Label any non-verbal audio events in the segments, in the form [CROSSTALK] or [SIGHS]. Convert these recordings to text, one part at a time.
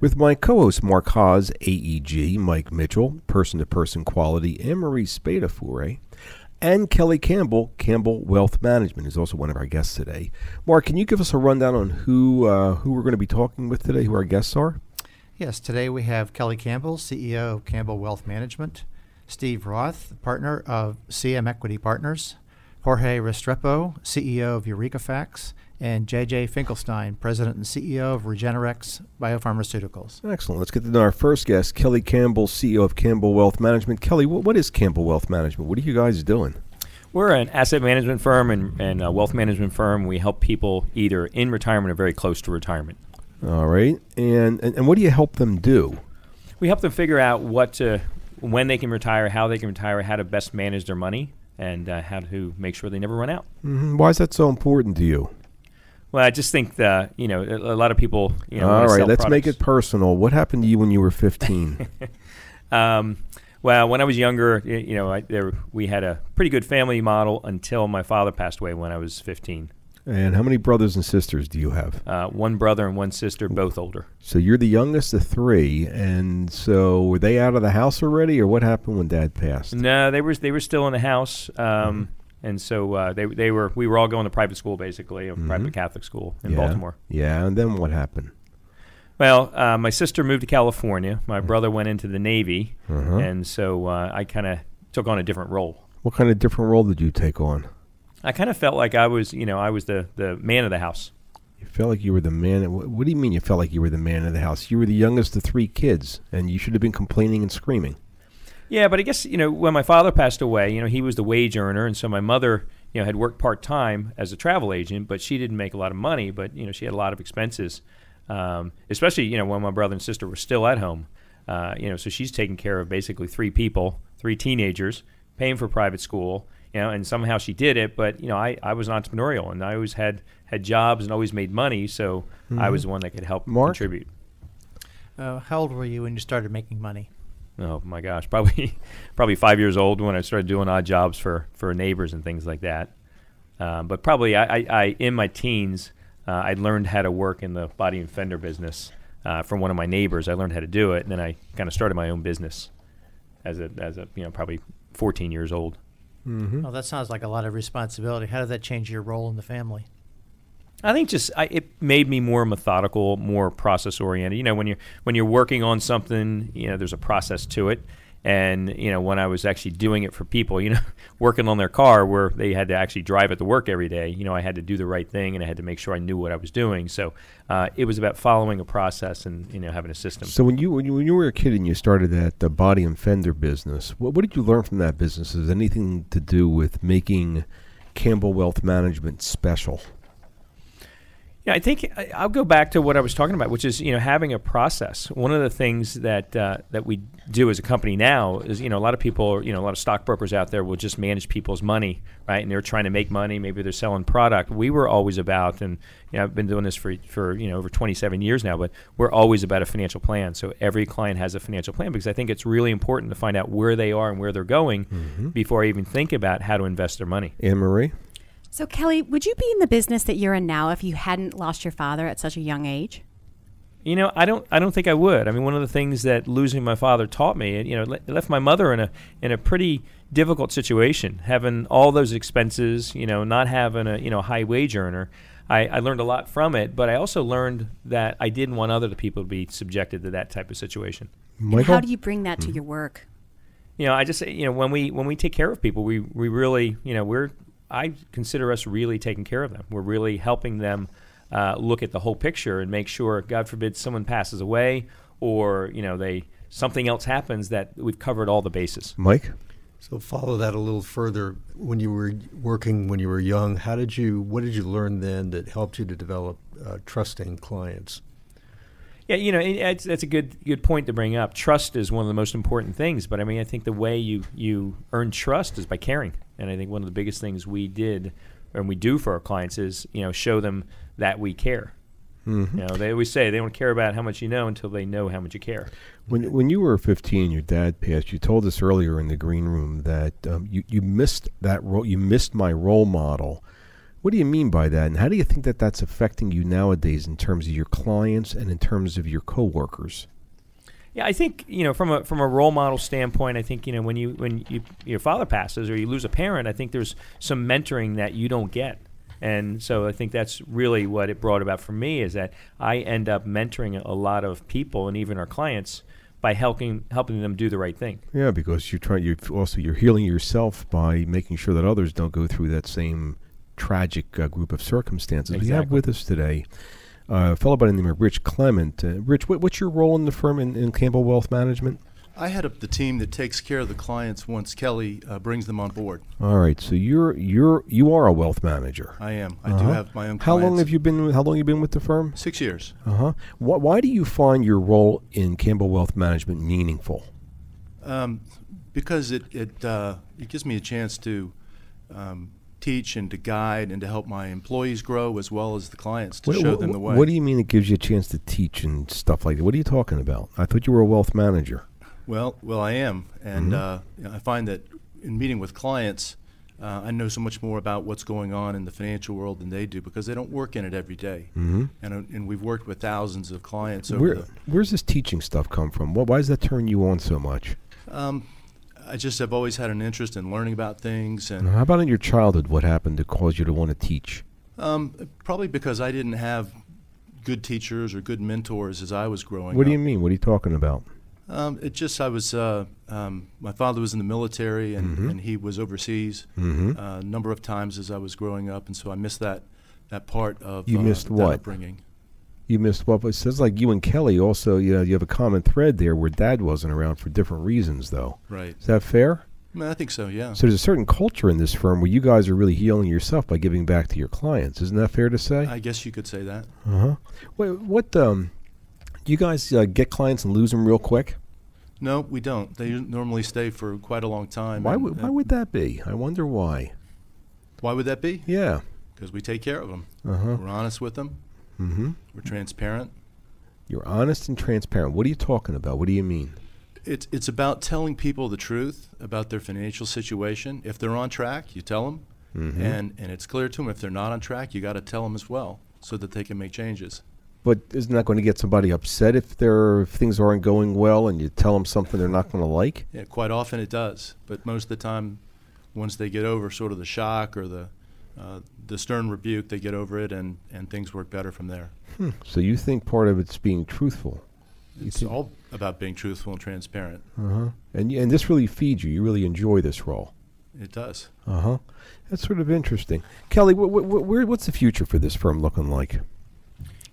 with my co-host Mark Haas, AEG, Mike Mitchell, Person to Person Quality, and Marie Spadafore, and Kelly Campbell, Campbell Wealth Management, is also one of our guests today. Mark, can you give us a rundown on who uh, who we're going to be talking with today, who our guests are? Yes, today we have Kelly Campbell, CEO of Campbell Wealth Management, Steve Roth, partner of CM Equity Partners, Jorge Restrepo, CEO of Eureka Facts, and JJ Finkelstein, President and CEO of RegeneRx Biopharmaceuticals. Excellent. Let's get to our first guest, Kelly Campbell, CEO of Campbell Wealth Management. Kelly, what is Campbell Wealth Management? What are you guys doing? We're an asset management firm and, and a wealth management firm. We help people either in retirement or very close to retirement. All right. And, and, and what do you help them do? We help them figure out what to, when they can retire, how they can retire, how to best manage their money, and uh, how to make sure they never run out. Mm-hmm. Why is that so important to you? Well, I just think that you know a, lot of people. You know, All right, let's products. make it personal. What happened to you when you were 15? [LAUGHS] um, well, when I was younger, you know, I, there, we had a pretty good family model until my father passed away when I was 15. And how many brothers and sisters do you have? Uh, one brother and one sister, both older. So you're the youngest of three, and so were they out of the house already, or what happened when Dad passed? No, they were they were still in the house. Um, mm-hmm and so uh, they they were we were all going to private school basically, a mm-hmm. private Catholic school in yeah. Baltimore. Yeah, and then what happened? Well, uh, my sister moved to California. My mm-hmm. brother went into the Navy, uh-huh. and so uh, I kind of took on a different role. What kind of different role did you take on? I kind of felt like I was, you know, I was the the man of the house. You felt like you were the man. What, what do you mean you felt like you were the man of the house? You were the youngest of three kids, and you should have been complaining and screaming. Yeah, but I guess you know when my father passed away, you know he was the wage earner, and so my mother, you know, had worked part time as a travel agent, but she didn't make a lot of money. But you know she had a lot of expenses, um, especially you know when my brother and sister were still at home. Uh, you know, so she's taking care of basically three people, three teenagers, paying for private school. You know, and somehow she did it. But you know, I, I was entrepreneurial, and I always had had jobs and always made money, so mm-hmm. I was the one that could help Mark? contribute. Uh, how old were you when you started making money? Oh my gosh, [LAUGHS] probably probably five years old when I started doing odd jobs for for neighbors and things like that. Um, but probably I, I, I, in my teens uh, I learned how to work in the body and fender business uh, from one of my neighbors. I learned how to do it, and then I kind of started my own business as a as a you know probably 14 years old. Mm-hmm. Well, that sounds like a lot of responsibility. How did that change your role in the family? I think just I, it made me more methodical, more process oriented. You know, when you're when you're working on something, you know, there's a process to it. And you know, when I was actually doing it for people, you know, [LAUGHS] working on their car where they had to actually drive it to work every day, you know, I had to do the right thing and I had to make sure I knew what I was doing. So uh, it was about following a process and you know having a system. So when you when you, when you were a kid and you started that the body and fender business, what, what did you learn from that business? Is anything to do with making Campbell Wealth Management special? Yeah, I think I'll go back to what I was talking about, which is you know having a process. One of the things that uh, that we do as a company now is you know a lot of people, you know, a lot of stockbrokers out there will just manage people's money, right? And they're trying to make money. Maybe they're selling product. We were always about, and you know, I've been doing this for for you know over 27 years now, but we're always about a financial plan. So every client has a financial plan because I think it's really important to find out where they are and where they're going mm-hmm. before I even think about how to invest their money. Anne Marie. So, Kelly, would you be in the business that you're in now if you hadn't lost your father at such a young age? You know, I don't. I don't think I would. I mean, one of the things that losing my father taught me, you know, left my mother in a in a pretty difficult situation, having all those expenses. You know, not having a you know high wage earner. I, I learned a lot from it, but I also learned that I didn't want other people to be subjected to that type of situation. Michael? How do you bring that to mm-hmm. your work? You know, I just you know when we when we take care of people, we we really you know we're I consider us really taking care of them. We're really helping them uh, look at the whole picture and make sure, God forbid, someone passes away or you know they something else happens that we've covered all the bases. Mike. So follow that a little further. When you were working when you were young, how did you? What did you learn then that helped you to develop uh, trusting clients? Yeah, you know, it, it's, that's a good good point to bring up. Trust is one of the most important things, but I mean, I think the way you you earn trust is by caring, and I think one of the biggest things we did and we do for our clients is you know show them that we care. Mm-hmm. You know, they always say they don't care about how much you know until they know how much you care. When when you were 15, your dad passed. You told us earlier in the green room that um, you you missed that role. You missed my role model. What do you mean by that, and how do you think that that's affecting you nowadays in terms of your clients and in terms of your coworkers? Yeah, I think you know from a from a role model standpoint, I think you know when you when you, your father passes or you lose a parent, I think there's some mentoring that you don't get. And so I think that's really what it brought about for me is that I end up mentoring a lot of people and even our clients by helping helping them do the right thing. Yeah, because you're trying. You also you're healing yourself by making sure that others don't go through that same tragic uh, group of circumstances. We have with us today uh, a fellow by the name of Rich Clement. Uh, Rich, what, what's your role in the firm in, in Campbell Wealth Management? I head up the team that takes care of the clients once Kelly uh, brings them on board. All right, so you're you're you are a wealth manager. I am. I do Uh-huh. have my own. How long have you been? How long have you been with the firm? Six years. Uh huh. Why, why do you find your role in Campbell Wealth Management meaningful? Um, because it it uh, it gives me a chance to um, teach and to guide and to help my employees grow as well as the clients to What- show what- them the way. What do you mean it gives you a chance to teach and stuff like that? What are you talking about? I thought you were a wealth manager. Well, well, I am, and Mhm. uh, I find that in meeting with clients, uh, I know so much more about what's going on in the financial world than they do because they don't work in it every day. Mm-hmm. And uh, and we've worked with thousands of clients over Where, the. where's this teaching stuff come from? Why, why does that turn you on so much? Um, I just have always had an interest in learning about things, and How about in your childhood? What happened to cause you to want to teach? um, probably because I didn't have good teachers or good mentors as I was growing What up. do you mean? What are you talking about? Um, it just I was uh, um, my father was in the military and, Mhm. and he was overseas Mm-hmm. uh, a number of times as I was growing up, and so I missed that that part of You uh, missed what? upbringing. You missed what? It says like you and Kelly also. You know, you have a common thread there where Dad wasn't around for different reasons, though. Right. Is that fair? I, mean, I think so. Yeah. So there's a certain culture in this firm where you guys are really healing yourself by giving back to your clients. Isn't that fair to say? I guess you could say that. Uh huh. What, what um, do you guys uh, get clients and lose them real quick? No, we don't. They normally stay for quite a long time. Why would why would that be? I wonder why. why would that be? Yeah. Because we take care of them. Uh huh. We're honest with them. Mm-hmm. We're transparent. You're honest and transparent. What are you talking about? What do you mean? It's it's about telling people the truth about their financial situation. If they're on track, you tell them, Mhm. and and it's clear to them. If they're not on track, you got to tell them as well, so that they can make changes. But isn't that going to get somebody upset if their if things aren't going well and you tell them something they're not going to like? Yeah, quite often it does, but most of the time, once they get over sort of the shock or the uh, the stern rebuke, they get over it, and and things work better from there. Hmm. So you think part of it's being truthful? It's all about being truthful and transparent. Uh huh. And and this really feeds you. You really enjoy this role. It does. Uh huh. That's sort of interesting. Kelly, wh- wh- wh- what's the future for this firm looking like?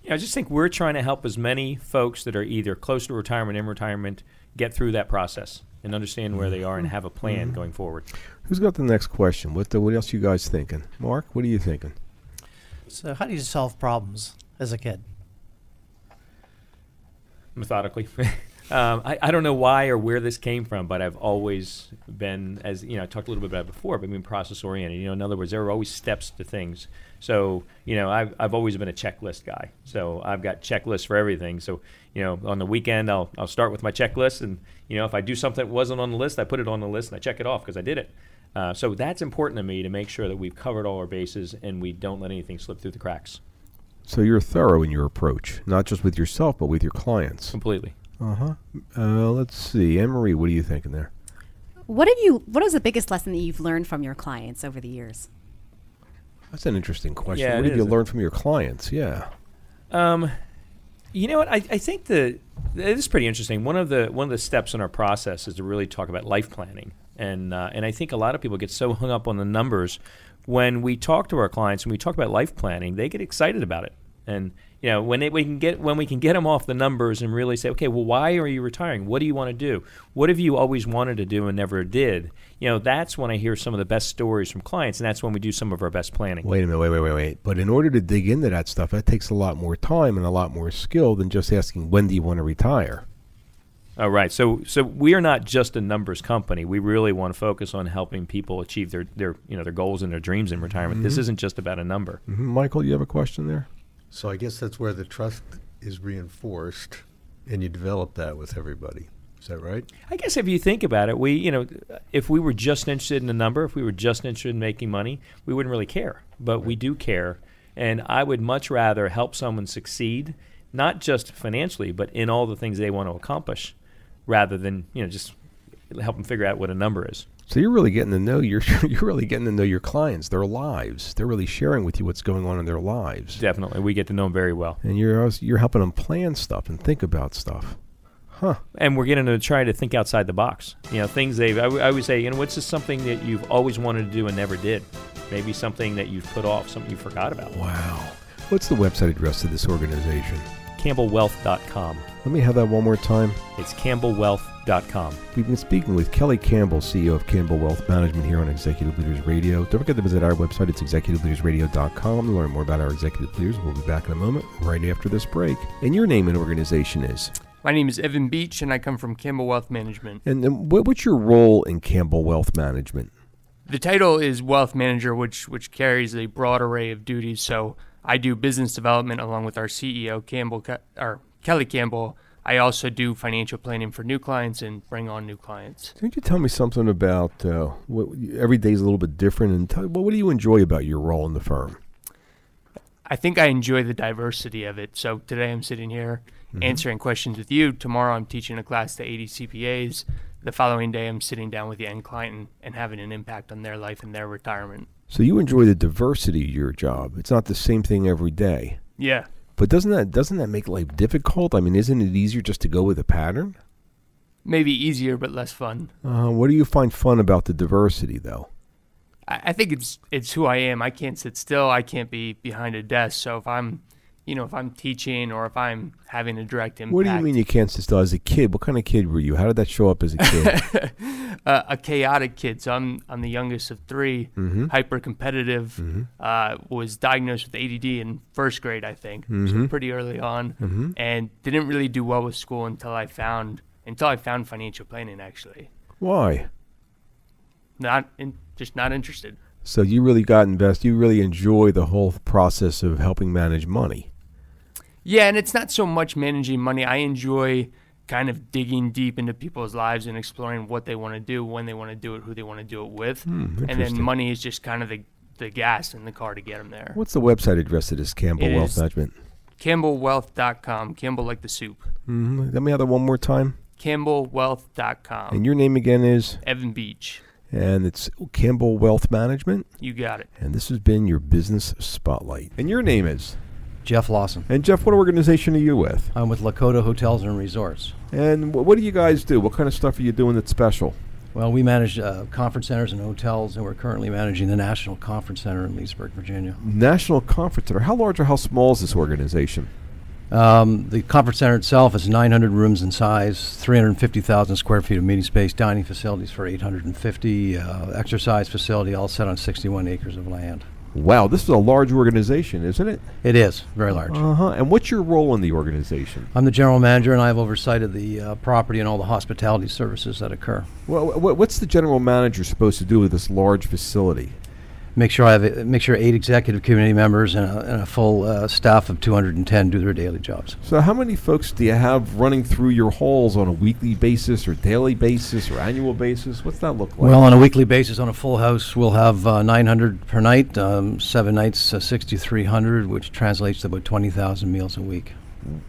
Yeah, I just think we're trying to help as many folks that are either close to retirement in retirement get through that process and understand where they are and have a plan Mhm. going forward. Who's got the next question? What the, what else you guys thinking? Mark, what are you thinking? So, how do you solve problems as a kid? methodically. [LAUGHS] um, I, I don't know why or where this came from, but I've always been, as you know, I talked a little bit about it before, but being process oriented. You know, in other words, there are always steps to things. So, you know, I've, I've always been a checklist guy. So I've got checklists for everything. So, you know, on the weekend, I'll, I'll start with my checklist. And, you know, if I do something that wasn't on the list, I put it on the list and I check it off because I did it. Uh, so that's important to me to make sure that we've covered all our bases and we don't let anything slip through the cracks So you're thorough in your approach, not just with yourself, but with your clients. completely. Uh-huh. Uh Let's see, Anne Marie, what are you thinking there? What have you? What is the biggest lesson that you've learned from your clients over the years? That's an interesting question. Yeah, what have did you learned from your clients? Yeah. Um, you know what? I, I think the it is pretty interesting. One of the one of the steps in our process is to really talk about life planning, and uh, and I think a lot of people get so hung up on the numbers. When we talk to our clients and we talk about life planning, they get excited about it. And You know, when it, we can get when we can get them off the numbers and really say, okay, well, why are you retiring? What do you want to do? What have you always wanted to do and never did? You know, that's when I hear some of the best stories from clients, and that's when we do some of our best planning. Wait a minute, wait, wait, wait, wait. But in order to dig into that stuff, that takes a lot more time and a lot more skill than just asking when do you want to retire. All right. So so we are not just a numbers company. We really want to focus on helping people achieve their, their you know their goals and their dreams in retirement. This isn't just about a number. Mhm. Michael, you have a question there? So I guess that's where the trust is reinforced, and you develop that with everybody. Is that right? I guess if you think about it, we you know if we were just interested in a number, if we were just interested in making money, we wouldn't really care. But we do care, and I would much rather help someone succeed, not just financially, but in all the things they want to accomplish, rather than you know just help them figure out what a number is. So you're really getting to know your [LAUGHS] you're really getting to know your clients, their lives. They're really sharing with you what's going on in their lives, Definitely, we get to know them very well. and you're also, you're helping them plan stuff and think about stuff. Huh? and we're getting to try to think outside the box. You know, things they've. I, w- I would say, you know, what's just something that you've always wanted to do and never did? Maybe something that you've put off, something you forgot about. Wow. What's the website address of this organization? CampbellWealth.com. Let me have that one more time. It's CampbellWealth.com. We've been speaking with Kelly Campbell, CEO of Campbell Wealth Management here on Executive Leaders Radio. Don't forget to visit our website. It's executiveleadersradio.com to learn more about our executive leaders. We'll be back in a moment, right after this break. And your name and organization is? My name is Evan Beach, and I come from Campbell Wealth Management. And then what, what's your role in Campbell Wealth Management? The title is Wealth Manager, which which carries a broad array of duties. So I do business development along with our CEO Campbell or Kelly Campbell. I also do financial planning for new clients and bring on new clients. Can you tell me something about uh, what, every day's a little bit different? And tell, well, what do you enjoy about your role in the firm? I think I enjoy the diversity of it. So today I'm sitting here answering questions with you. Tomorrow I'm teaching a class to 80 CPAs. The following day I'm sitting down with the end client and, and having an impact on their life and their retirement. So you enjoy the diversity of your job. It's not the same thing every day. Yeah. But doesn't that doesn't that make life difficult? I mean, isn't it easier just to go with a pattern? Maybe easier but less fun. Uh, what do you find fun about the diversity, though? I, I think it's it's who I am. I can't sit still. I can't be behind a desk. So if I'm, you know, if I'm teaching or if I'm having a direct impact, What do you mean you can't sit still? As a kid, what kind of kid were you? How did that show up as a kid? [LAUGHS] uh, a chaotic kid. So I'm I'm the youngest of 3 Mm-hmm. hyper competitive. Uh, was diagnosed with ADD in first grade, I think, Mm-hmm. so pretty early on, and didn't really do well with school until I found until I found financial planning. Actually, Why? not in, just not interested. So you really got invested. You really enjoy the whole process of helping manage money. Yeah, and it's not so much managing money. I enjoy kind of digging deep into people's lives and exploring what they want to do, when they want to do it, who they want to do it with, and then money is just kind of the the gas in the car to get them there. What's the website address of this Campbell It Wealth Management? CampbellWealth.com. Campbell like the soup. Mm-hmm. Let me have that one more time. CampbellWealth.com. And your name again is, Evan Beach. and it's Campbell Wealth Management. You got it. And this has been your business spotlight. And your name is. Jeff Lawson. And Jeff, what organization are you with? I'm with Lakota Hotels and Resorts. And wh- what do you guys do? What kind of stuff are you doing that's special? Well, we manage uh, conference centers and hotels, and we're currently managing the National Conference Center in Leesburg, Virginia. National Conference Center. How large or how small is this organization? Um, the conference center itself is 900 rooms in size, 350,000 square feet of meeting space, dining facilities for 850, uh, exercise facility, all set on 61 acres of land. Wow, this is a large organization, isn't it? It is very large. Uh huh. And what's your role in the organization? I'm the general manager, and I have oversight of the uh, property and all the hospitality services that occur. Well, wh- what's the general manager supposed to do with this large facility? Make sure I have make sure eight executive committee members and a, and a full uh, staff of 210 do their daily jobs. So, how many folks do you have running through your halls on a weekly basis, or daily basis, or annual basis? What's that look like? Well, on a weekly basis, on a full house, we'll have uh, 900 per night, um, seven nights, uh, 6,300, which translates to about 20,000 meals a week.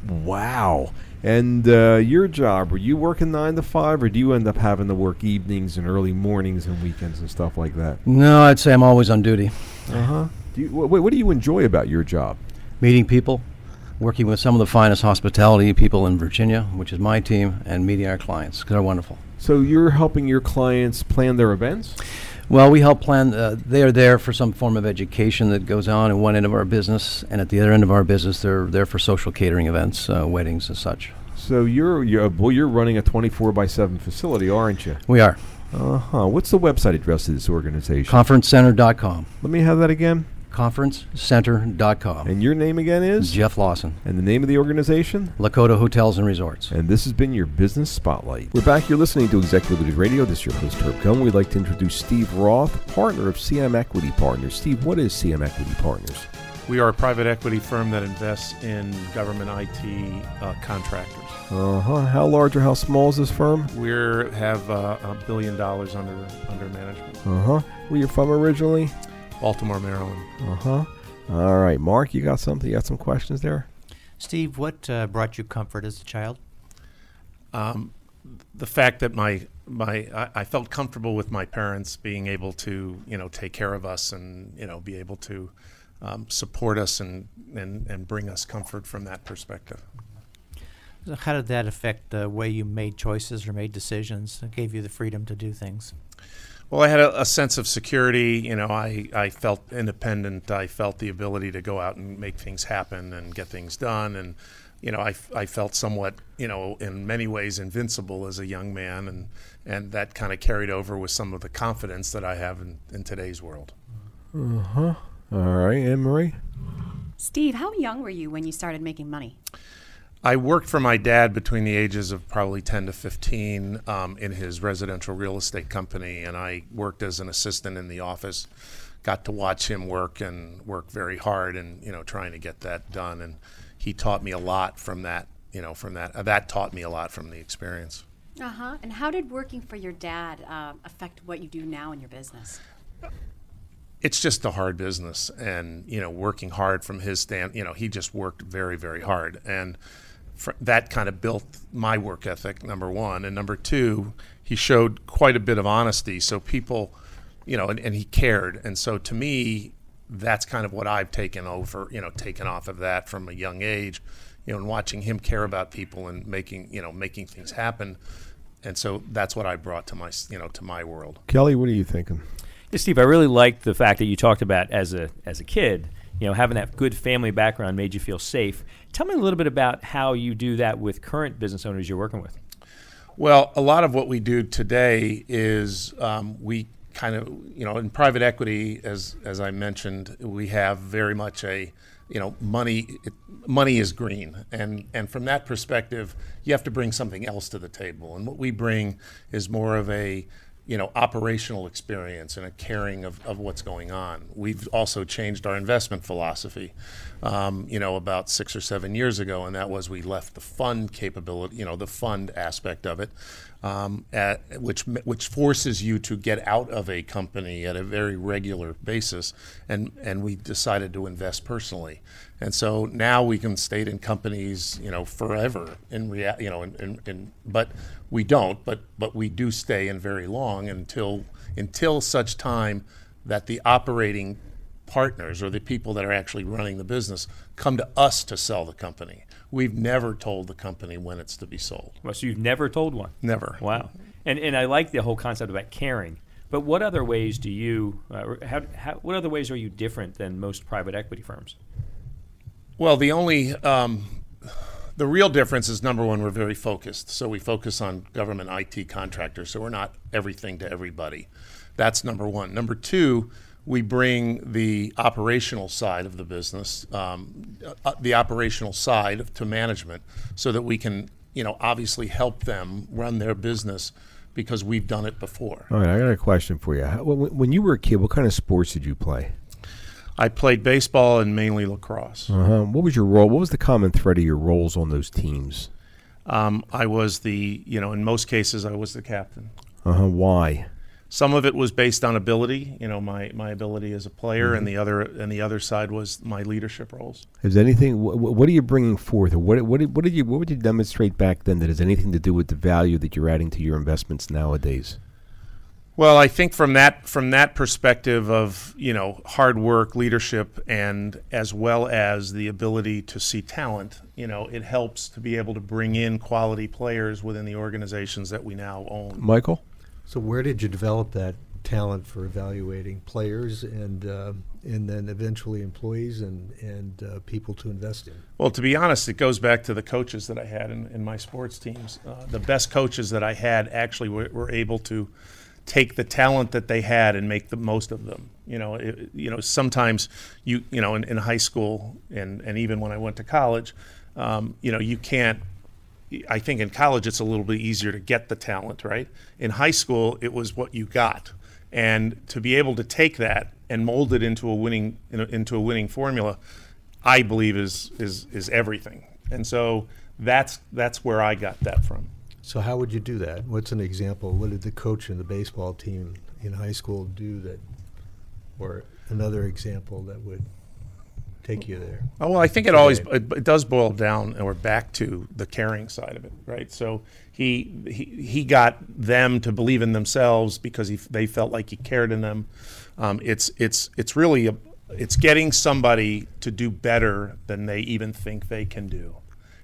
wow. And uh, your job, were you working nine to five, or do you end up having to work evenings and early mornings and weekends and stuff like that? No, I'd say I'm always on duty, Uh huh. Wh- what do you enjoy about your job? meeting people, working with some of the finest hospitality people in Virginia, which is my team, and meeting our clients. 'cause They're wonderful. So you're helping your clients plan their events. Well, we help plan. Uh, they are there for some form of education that goes on at one end of our business, and at the other end of our business, they're there for social catering events, uh, weddings, and such. So you're you're well, you're running a 24 by 7 facility, aren't you? We are Uh huh. What's the website address of this organization? conferencecenter.com. Let me have that again. Conferencecenter.com. And your name again is? Jeff Lawson, And the name of the organization? Lakota Hotels and Resorts. And this has been your Business Spotlight. We're back. You're listening to Executive Leaders Radio. This is your host, Herb Cohen. We'd like to introduce Steve Roth, partner of CM Equity Partners. Steve, what is CM Equity Partners? We are a private equity firm that invests in government IT uh, contractors. Uh huh. How large or how small is this firm? We have uh, a billion dollars under under management. Uh huh. Where you from originally? Baltimore, Maryland. Uh huh. All right, Mark, you got something? You got some questions there? Steve, what uh, brought you comfort as a child? Um, the fact that my my I, I felt comfortable with my parents being able to you know take care of us and you know be able to um, support us and, and and bring us comfort from that perspective. So How did that affect the way you made choices or made decisions? It gave you the freedom to do things. Well, I had a, a sense of security. You know, I, I felt independent. I felt the ability to go out and make things happen and get things done. And, you know, I, f- I felt somewhat, you know, in many ways invincible as a young man. And, and that kind of carried over with some of the confidence that I have in, in today's world. Uh huh. All right, Anne Marie. Steve, how young were you when you started making money? I worked for my dad between the ages of probably 10 to 15 um, in his residential real estate company, and I worked as an assistant in the office. Got to watch him work and work very hard, and you know, trying to get that done. And he taught me a lot from that. You know, from that uh, that taught me a lot from the experience. Uh huh. And how did working for your dad uh, affect what you do now in your business? it's just a hard business and you know working hard from his stand you know he just worked very very hard and that kind of built my work ethic number one. And number two he showed quite a bit of honesty so people you know and, and he cared. And so to me that's kind of what i've taken over you know taken off of that from a young age you know and watching him care about people and making you know making things happen. And so that's what i brought to my you know to my world. Kelly, what are you thinking? Yeah, Steve, I really liked the fact that you talked about as a as a kid, you know, having that good family background made you feel safe. Tell me a little bit about how you do that with current business owners you're working with. Well, a lot of what we do today is um, we kind of, you know, in private equity, as as I mentioned, we have very much a, you know, money it, money is green, and and from that perspective, you have to bring something else to the table, and what we bring is more of a you know, operational experience and a caring of, of what's going on. We've also changed our investment philosophy, um, you know, about six or seven years ago, and that was we left the fund capability, you know, the fund aspect of it, um, at, which which forces you to get out of a company at a very regular basis, and and we decided to invest personally, and so now we can stay in companies, you know, forever in rea- you know, in, in, in but we don't, but but we do stay in very long until until such time that the operating partners or the people that are actually running the business come to us to sell the company. We've never told the company when it's to be sold. Well, so you've never told one. Never. Wow. And and I like the whole concept about caring. But what other ways do you? Uh, how, how, what other ways are you different than most private equity firms? Well, the only um, the real difference is number one, we're very focused. So we focus on government IT contractors. So we're not everything to everybody. That's number one. Number two, we bring the operational side of the business, um, uh, the operational side to management, so that we can, you know, obviously help them run their business because we've done it before. All right, I got a question for you. When, when you were a kid, what kind of sports did you play? I played baseball and mainly lacrosse. Uh-huh. What was your role? What was the common thread of your roles on those teams? Um, I was the, you know, in most cases, I was the captain. Uh huh. Why? Some of it was based on ability, you know, my, my ability as a player, Mm-hmm. and the other and the other side was my leadership roles. Is anything? Wh- wh- what are you bringing forth, or what? What did, what did you? What would you demonstrate back then that has anything to do with the value that you're adding to your investments nowadays? Well, I think from that from that perspective of you know hard work, leadership, and as well as the ability to see talent, you know, it helps to be able to bring in quality players within the organizations that we now own. Michael. So where did you develop that talent for evaluating players and uh, and then eventually employees and and uh, people to invest in. Well, to be honest, it goes back to the coaches that I had in, in my sports teams. Uh, the best coaches that I had actually were, were, able to take the talent that they had and make the most of them. You know, it, you know, sometimes you you know in, in high school and and even when I went to college, um, you know, you can't I think in college it's a little bit easier to get the talent, right? In high school, it was what you got, and to be able to take that and mold it into a winning into a winning formula, I believe is is is everything. And so that's that's where I got that from. So how would you do that? What's an example? What did the coach in the baseball team in high school do that, or another example that would take you there? Oh, well, I think it always it, it, does boil down or back to the caring side of it, right? So he he he got them to believe in themselves because he, they felt like he cared in them. Um, it's it's it's really a, it's getting somebody to do better than they even think they can do.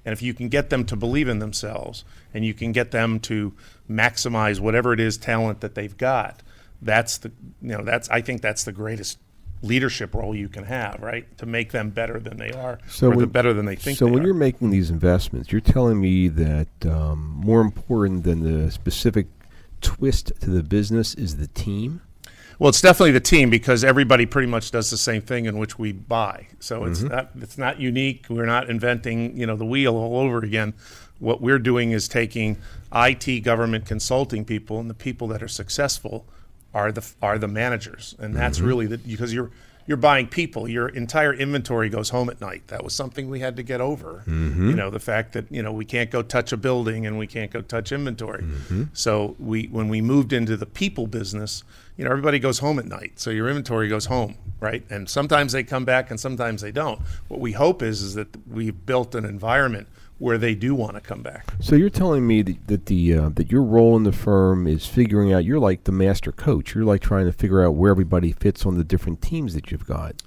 And if you can get them to believe in themselves and you can get them to maximize whatever it is talent that they've got, that's the you know that's I think that's the greatest leadership role you can have, right? To make them better than they are, so or when, better than they think. So when are. you're making these investments, you're telling me that um, more important than the specific twist to the business is the team. Well, it's definitely the team because everybody pretty much does the same thing in which we buy. So mm-hmm. it's not it's not unique. We're not inventing you know the wheel all over again. What we're doing is taking IT government consulting people and the people that are successful are the are the managers, and that's mm-hmm. really the because you're you're buying people. Your entire inventory goes home at night. That was something we had to get over. Mm-hmm. You know, the fact that you know we can't go touch a building and we can't go touch inventory. Mm-hmm. So we when we moved into the people business, you know, everybody goes home at night. So your inventory goes home, right? And sometimes they come back and sometimes they don't. What we hope is is that we've built an environment where they do want to come back. So you're telling me that, that the uh, that your role in the firm is figuring out. You're like the master coach. You're like trying to figure out where everybody fits on the different teams that you've got.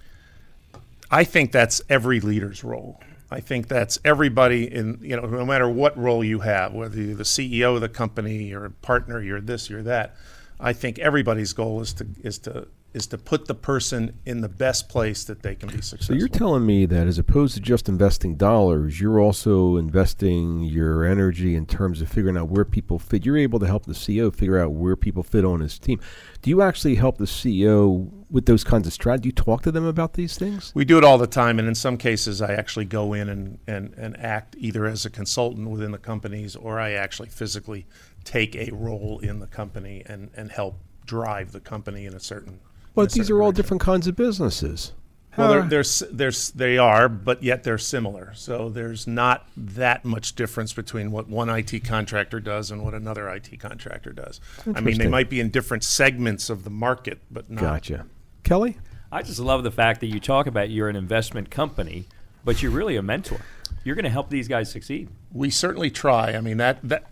I think that's every leader's role. I think that's everybody in you know no matter what role you have, whether you're the CEO of the company you're a partner, you're this, you're that. I think everybody's goal is to is to is to put the person in the best place that they can be successful. So you're telling me that as opposed to just investing dollars, you're also investing your energy in terms of figuring out where people fit. You're able to help the CEO figure out where people fit on his team. Do you actually help the CEO with those kinds of strategies? Do you talk to them about these things? We do it all the time, and in some cases, I actually go in and, and, and act either as a consultant within the companies or I actually physically take a role in the company and, and help drive the company in a certain but these are all different kinds of businesses. Well, they're, ah. they're, they're, they are, but yet they're similar. So there's not that much difference between what one IT contractor does and what another IT contractor does. I mean, they might be in different segments of the market, but not. Gotcha. Kelly? I just love the fact that you talk about you're an investment company, but you're really a mentor. You're going to help these guys succeed. We certainly try. I mean, that, that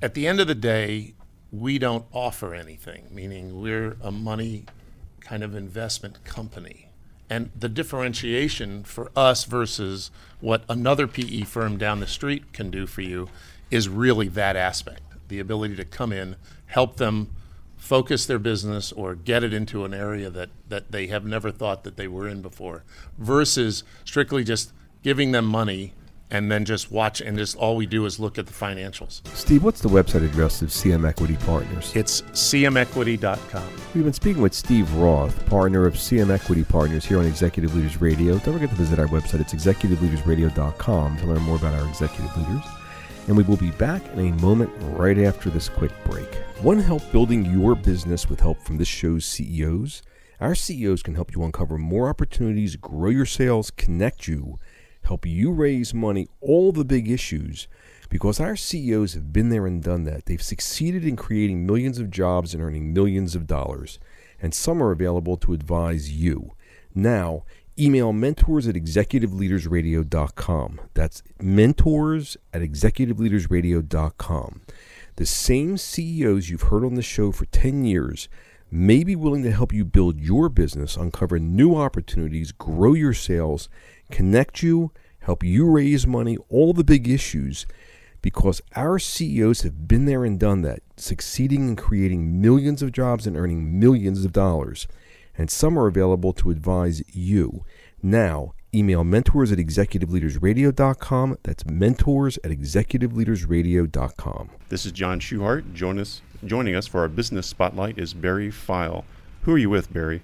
at the end of the day, we don't offer anything, meaning we're a money kind of investment company. And the differentiation for us versus what another PE firm down the street can do for you is really that aspect the ability to come in, help them focus their business or get it into an area that, that they have never thought that they were in before, versus strictly just giving them money and then just watch and just all we do is look at the financials. Steve, what's the website address of CM Equity Partners? It's cmequity.com. We've been speaking with Steve Roth, partner of CM Equity Partners here on Executive Leaders Radio. Don't forget to visit our website. It's executiveleadersradio.com to learn more about our executive leaders. And we will be back in a moment right after this quick break. Want to help building your business with help from this show's CEOs? Our CEOs can help you uncover more opportunities, grow your sales, connect you help you raise money, all the big issues, because our CEOs have been there and done that. They've succeeded in creating millions of jobs and earning millions of dollars, and some are available to advise you. Now, email mentors at executiveleadersradio.com. That's mentors at executiveleadersradio.com. The same CEOs you've heard on the show for 10 years may be willing to help you build your business, uncover new opportunities, grow your sales, connect you, help you raise money, all the big issues, because our CEOs have been there and done that, succeeding in creating millions of jobs and earning millions of dollars. And some are available to advise you. Now, email mentors at executiveleadersradio.com. That's mentors at executiveleadersradio.com. This is John Schuhart. Join us, joining us for our business spotlight is Barry Feil. Who are you with, Barry?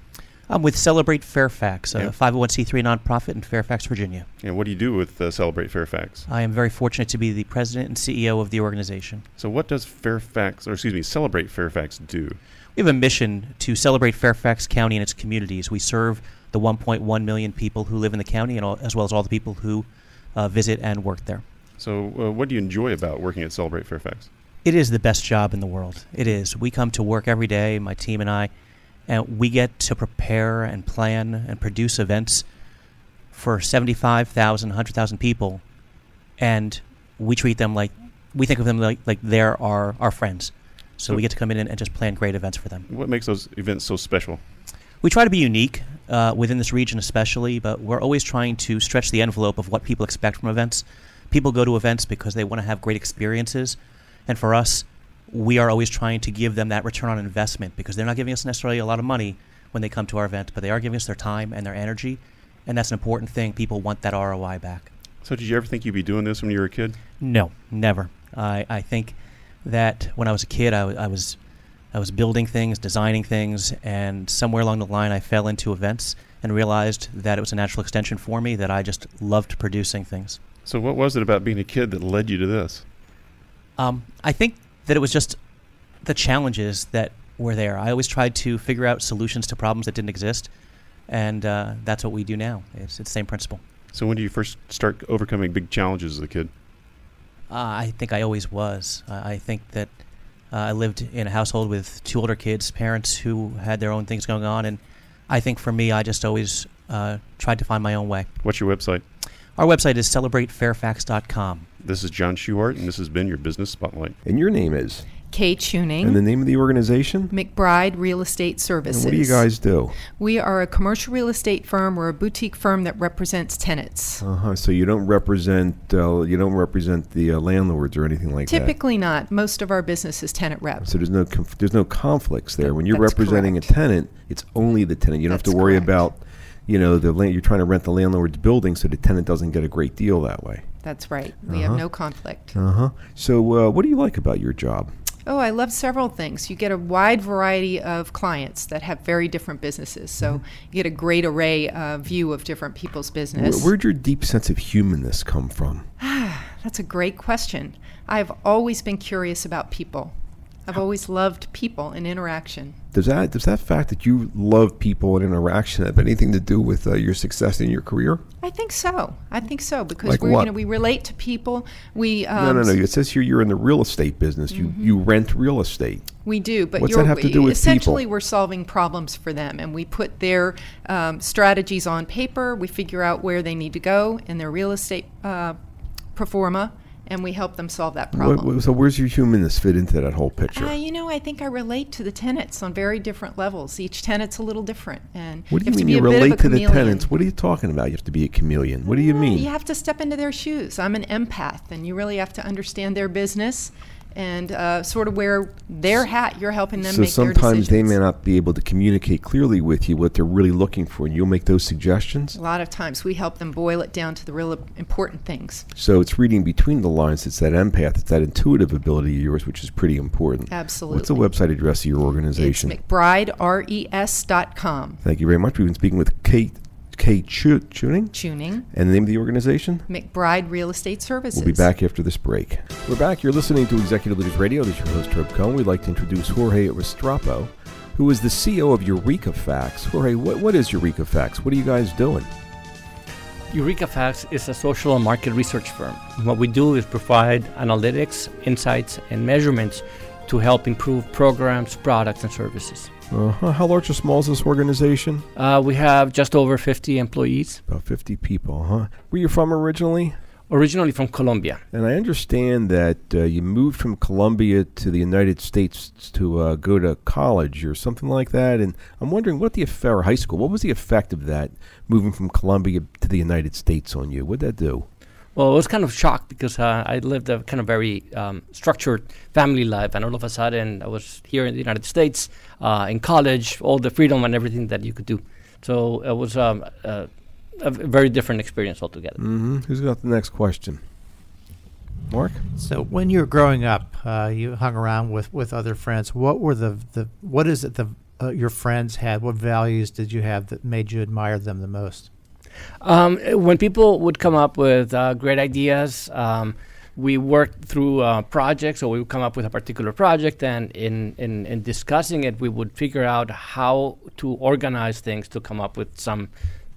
I'm with Celebrate Fairfax, a Yeah. 501c3 nonprofit in Fairfax, Virginia. And what do you do with uh, Celebrate Fairfax? I am very fortunate to be the president and CEO of the organization. So, what does Fairfax, or excuse me, Celebrate Fairfax do? We have a mission to celebrate Fairfax County and its communities. We serve the 1.1 million people who live in the county, and all, as well as all the people who uh, visit and work there. So, uh, what do you enjoy about working at Celebrate Fairfax? It is the best job in the world. It is. We come to work every day, my team and I, and we get to prepare and plan and produce events for 75,000, 100,000 people, and we treat them like we think of them like, like they're our, our friends. So, So- we get to come in and, and just plan great events for them. What makes those events so special? We try to be unique uh, within this region, especially, but we're always trying to stretch the envelope of what people expect from events. People go to events because they want to have great experiences, and for us, we are always trying to give them that return on investment because they're not giving us necessarily a lot of money when they come to our event, but they are giving us their time and their energy, and that's an important thing. People want that ROI back. So, did you ever think you'd be doing this when you were a kid? No, never. I, I think that when I was a kid, I, I was I was building things, designing things, and somewhere along the line, I fell into events and realized that it was a natural extension for me. That I just loved producing things. So, what was it about being a kid that led you to this? Um, I think that it was just the challenges that were there. I always tried to figure out solutions to problems that didn't exist, and uh, that's what we do now. It's, it's the same principle. So, when did you first start overcoming big challenges as a kid? Uh, I think I always was. I I think that uh, I lived in a household with two older kids, parents who had their own things going on, and I think for me, I just always uh, tried to find my own way. What's your website? Our website is celebratefairfax.com. This is John Schuhart, and this has been your Business Spotlight. And your name is? Kay Tuning. And the name of the organization? McBride Real Estate Services. And what do you guys do? We are a commercial real estate firm. We're a boutique firm that represents tenants. Uh huh. So you don't represent uh, you don't represent the uh, landlords or anything like that. Typically not. Most of our business is tenant rep. So there's no conf- there's no conflicts there. When you're That's representing a tenant, it's only the tenant. You don't have to worry about, you know, the land. You're trying to rent the landlord's building, so the tenant doesn't get a great deal that way. That's right. We Uh-huh. have no conflict. Uh huh. So uh, what do you like about your job? Oh, I love several things. You get a wide variety of clients that have very different businesses. So Mm-hmm. you get a great array uh, view of different people's Where, business. where'd your deep sense of humanness come from? [SIGHS] That's a great question. I've always been curious about people. I've always loved people and interaction. Does that does that fact that you love people and interaction have anything to do with uh, your success in your career? I think so. I think so because Like we're you know we relate to people. We um, no, no, no. It says here you're in the real estate business. You you rent real estate. We do, but What's you're, that have to do with essentially people? we're solving problems for them, and we put their um, strategies on paper. We figure out where they need to go in their real estate uh, performa, and we help them solve that problem. what- so where's your humanness fit into that whole picture? Uh, you know, I think I relate to the tenants on very different levels. Each tenant's a little different, and what do you to mean you a bit of relate to the tenants? What are you talking about? You have to be a chameleon. What do you mean? You have to step into their shoes. I'm an empath, and you really have to understand their business and uh, sort of wear their hat. You're helping them so sometimes they may not be able to communicate clearly with you what they're really looking for, and you'll make those suggestions. A lot of times we help them boil it down to the real important things. So it's reading between the lines. It's that empath. It's that intuitive ability of yours, which is pretty important. Absolutely. What's the website address of your organization? It's organization? McBrideRES.com. Thank you very much. We've been speaking with Kate Kate Chu- Tuning. Tuning. And the name of the organization? McBride Real Estate Services. We'll be back after this break. We're back. You're listening to Executive Leaders Radio. This is your host, Herb Cohen. We'd like to introduce Jorge Restrepo, who is the CEO of Eureka Facts. Jorge, what, what is Eureka Facts? What are you guys doing? Eureka Facts is a social and market research firm. What we do is provide analytics, insights, and measurements to help improve programs, products, and services. Uh-huh. How large or small is this organization? Uh, we have just over 50 employees. About 50 people, huh? Where you from originally? Originally from Colombia. And I understand that uh, you moved from Colombia to the United States to uh, go to college or something like that. And I'm wondering what the effect, or high school, what was the effect of that moving from Colombia to the United States on you? What'd that do? Well, it was kind of shocked because uh, I lived a kind of very um, structured family life, and all of a sudden I was here in the United States, uh, in college, all the freedom and everything that you could do. So it was um, uh, a v- very different experience altogether. Mm-hmm. Who's got the next question? Mark. So when you were growing up, uh, you hung around with, with other friends. What were the, the what is it the uh, your friends had? What values did you have that made you admire them the most? Um, when people would come up with uh, great ideas, um, we worked through uh, projects, or we would come up with a particular project, and in, in, in discussing it, we would figure out how to organize things to come up with some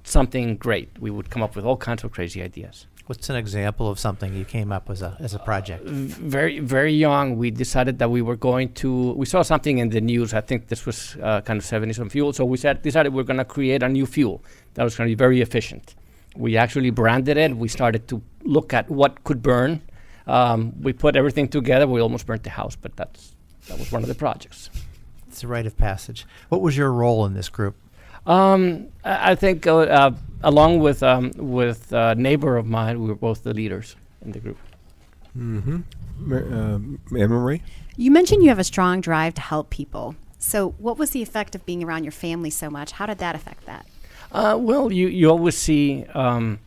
something great. We would come up with all kinds of crazy ideas. What's an example of something you came up as a as a project? V- very very young, we decided that we were going to. We saw something in the news. I think this was uh, kind of 70s on fuel. So we said decided we are going to create a new fuel that was going to be very efficient. We actually branded it. We started to look at what could burn. Um, we put everything together. We almost burnt the house, but that's that was one of the projects. It's a rite of passage. What was your role in this group? Um, I, I think uh, uh, along with um, with a neighbor of mine, we were both the leaders in the group. Mm-hmm. Mar- uh, Anne Marie. You mentioned you have a strong drive to help people. So, what was the effect of being around your family so much? How did that affect that? Uh, well, you, you always see. Um,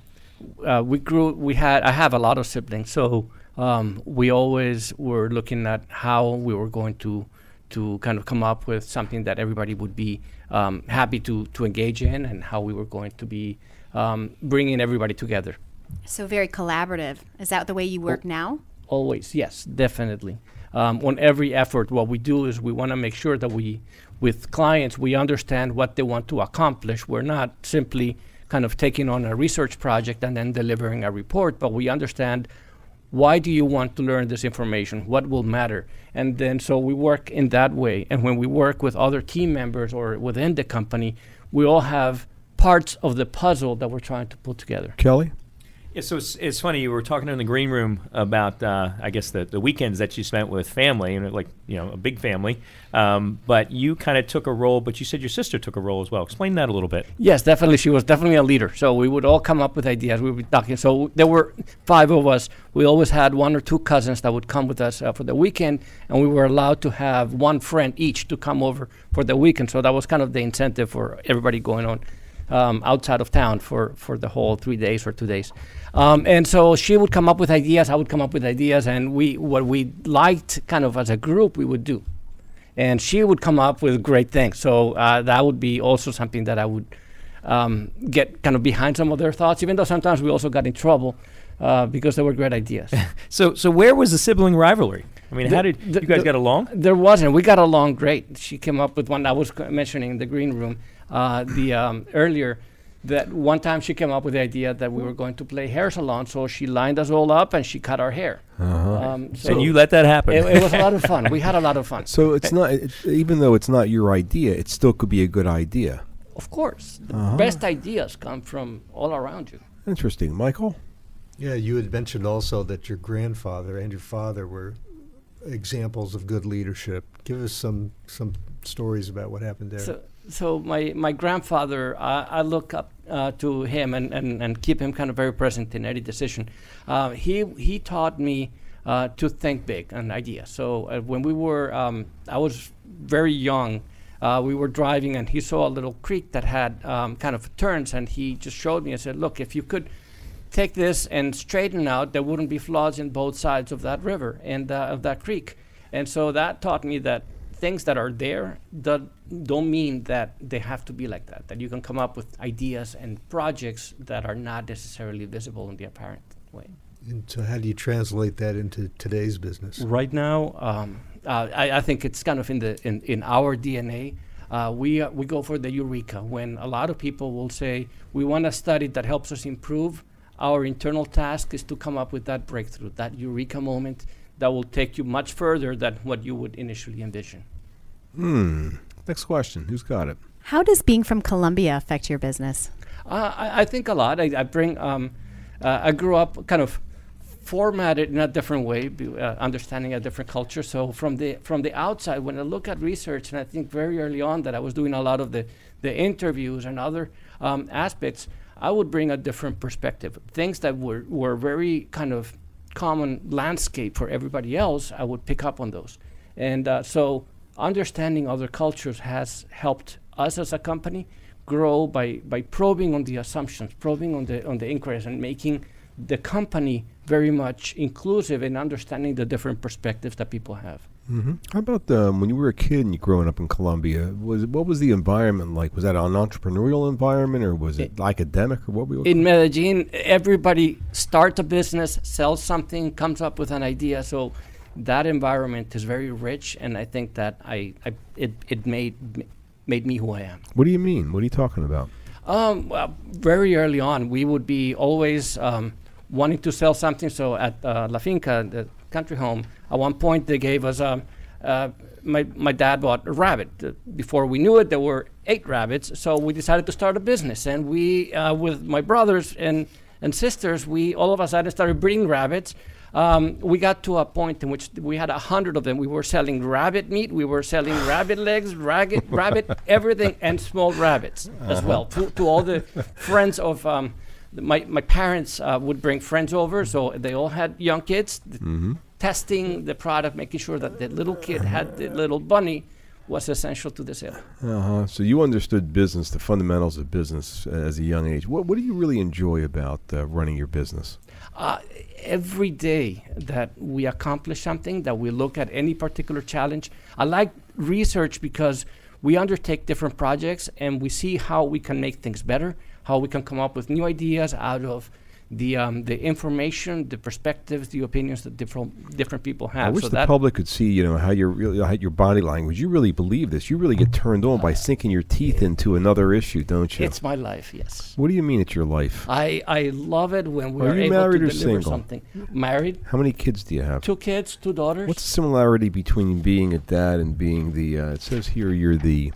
uh, we grew. We had. I have a lot of siblings, so um, we always were looking at how we were going to to kind of come up with something that everybody would be um, happy to to engage in, and how we were going to be um, bringing everybody together. So, very collaborative. Is that the way you work now? Always, yes, definitely. Um, on every effort, what we do is we want to make sure that we, with clients, we understand what they want to accomplish. We're not simply kind of taking on a research project and then delivering a report, but we understand why do you want to learn this information? What will matter? And then so we work in that way. And when we work with other team members or within the company, we all have parts of the puzzle that we're trying to put together. Kelly. Yeah, so it's, it's funny. You were talking in the green room about, uh, I guess, the, the weekends that you spent with family, and like you know, a big family. Um, but you kind of took a role. But you said your sister took a role as well. Explain that a little bit. Yes, definitely. She was definitely a leader. So we would all come up with ideas. We would be talking. So there were five of us. We always had one or two cousins that would come with us uh, for the weekend, and we were allowed to have one friend each to come over for the weekend. So that was kind of the incentive for everybody going on um, outside of town for, for the whole three days or two days. Um, and so she would come up with ideas, I would come up with ideas, and we what we liked kind of as a group we would do. And she would come up with great things. So uh, that would be also something that I would um, get kind of behind some of their thoughts, even though sometimes we also got in trouble uh, because they were great ideas. [LAUGHS] So so where was the sibling rivalry? I mean, how did the- you guys the- get along? There wasn't. We got along great. She came up with one I was mentioning in the green room uh, the um, earlier. That one time she came up with the idea that we were going to play hair salon, so she lined us all up and she cut our hair. Uh-huh. Um, And you let that happen. It, it was a lot of fun. We had a lot of fun. [LAUGHS] So it's not, it, even though it's not your idea, it still could be a good idea. Of course, the Uh-huh. best ideas come from all around you. Interesting, Michael. Yeah, you had mentioned also that your grandfather and your father were examples of good leadership. Give us some some stories about what happened there. So, so my, my grandfather, I, look up uh, to him and, and, and keep him kind of very present in any decision. Uh, he, he taught me uh, to think big and ideas. So uh, when we were, um, I was very young, uh, we were driving and he saw a little creek that had um, kind of turns and he just showed me and said, look, if you could take this and straighten out, there wouldn't be floods in both sides of that river and of that creek. And so that taught me that things that are there that don't mean that they have to be like that. That you can come up with ideas and projects that are not necessarily visible in the apparent way. And so, how do you translate that into today's business? Right now, um, uh, I, I think it's kind of in the in, in our DNA. Uh, we uh, we go for the eureka when a lot of people will say we want a study that helps us improve. Our internal task is to come up with that breakthrough, that eureka moment that will take you much further than what you would initially envision. Hmm. Next question. Who's got it? How does being from Colombia affect your business? Uh, I, I think a lot. I, I bring. Um, uh, I grew up kind of formatted in a different way, be- uh, understanding a different culture. So from the from the outside, when I look at research, and I think very early on that I was doing a lot of the the interviews and other um, aspects, I would bring a different perspective. Things that were, were very kind of common landscape for everybody else, I would pick up on those. And uh, so understanding other cultures has helped us as a company grow by, by probing on the assumptions, probing on the, on the inquiries, and making the company very much inclusive in understanding the different perspectives that people have. Mm-hmm. How about um, when you were a kid and you growing up in Colombia? Was what was the environment like? Was that an entrepreneurial environment or was it, academic or what? We In Medellin, everybody starts a business, sells something, comes up with an idea. So that environment is very rich, and I think that I, I it, it made made me who I am. What do you mean? What are you talking about? Um, well, very early on, we would be always um, wanting to sell something. So at uh, La Finca, the country home, at one point they gave us um, uh, my, my dad bought a rabbit. Before we knew it, there were eight rabbits. So we decided to start a business. And we, uh, with my brothers and, and sisters, we all of a sudden started breeding rabbits. Um, we got to a point in which we had a hundred of them. We were selling rabbit meat, we were selling rabbit legs, rabbit, rabbit, [LAUGHS] everything, and small rabbits as well to, to all the friends of. Um, my, my parents uh, would bring friends over, so they all had young kids. Mm-hmm. Testing the product, making sure that the little kid had the little bunny was essential to the sale. Uh-huh. So you understood business, the fundamentals of business uh, as a young age. What, what do you really enjoy about uh, running your business? Uh, every day that we accomplish something, that we look at any particular challenge. I like research because we undertake different projects and we see how we can make things better, how we can come up with new ideas out of the um, the information, the perspectives, the opinions that different different people have. I wish so the public could see, you know, how you're really, how your body language. You really believe this. You really get turned on by sinking your teeth into another issue, don't you? it's my life. Yes, what do you mean it's your life? I I love it when we Are are, you able married to or deliver single? something. Married, How many kids do you have? two kids, two daughters. What's the similarity between being a dad and being the? Uh, it says here you're the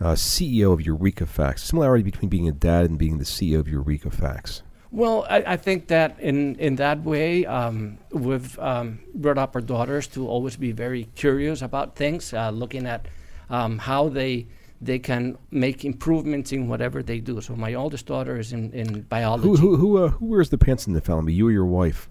uh, CEO of Eureka Facts. Similarity between being a dad and being the CEO of Eureka Facts. Well, I, I think that in, in that way, um, we've um, brought up our daughters to always be very curious about things, uh, looking at um, how they they can make improvements in whatever they do. So my oldest daughter is in, in biology. Who who who, uh, who wears the pants in the family? You or your wife?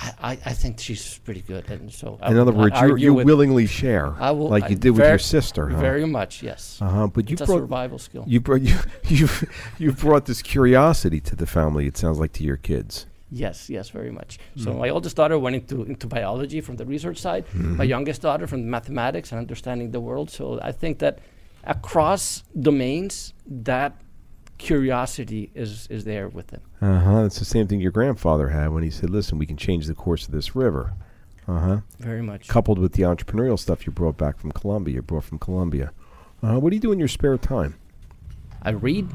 I, I, think she's pretty good, and so In other words, you you willingly share, I will, like you did with your sister. Huh? Very much, yes. Uh huh. But you It's a brought survival skill. You brought [LAUGHS] you you you brought this curiosity to the family. It sounds like to your kids. Yes, yes, very much. So Mm. my oldest daughter went into into biology from the research side. My Mhm. youngest daughter from mathematics and understanding the world. So I think that across domains, that curiosity is is there with them. Uh huh. It's the same thing your grandfather had when he said, "Listen, we can change the course of this river." Uh huh. Very much. Coupled with the entrepreneurial stuff you brought back from Colombia, you brought from Colombia. Uh, what do you do in your spare time? I read,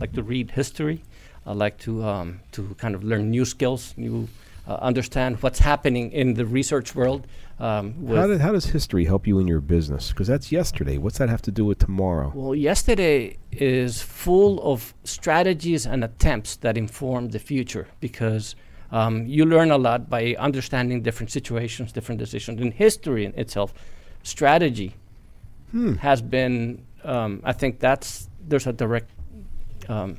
like to read history. I like to um, to kind of learn new skills, new uh, understand what's happening in the research world. Um, How, did, how does history help you in your business? Because that's yesterday. What's that have to do with tomorrow? Well, yesterday is full of strategies and attempts that inform the future because um, you learn a lot by understanding different situations, different decisions. In history in itself, strategy Hmm. has been, um, I think that's, there's a direct um,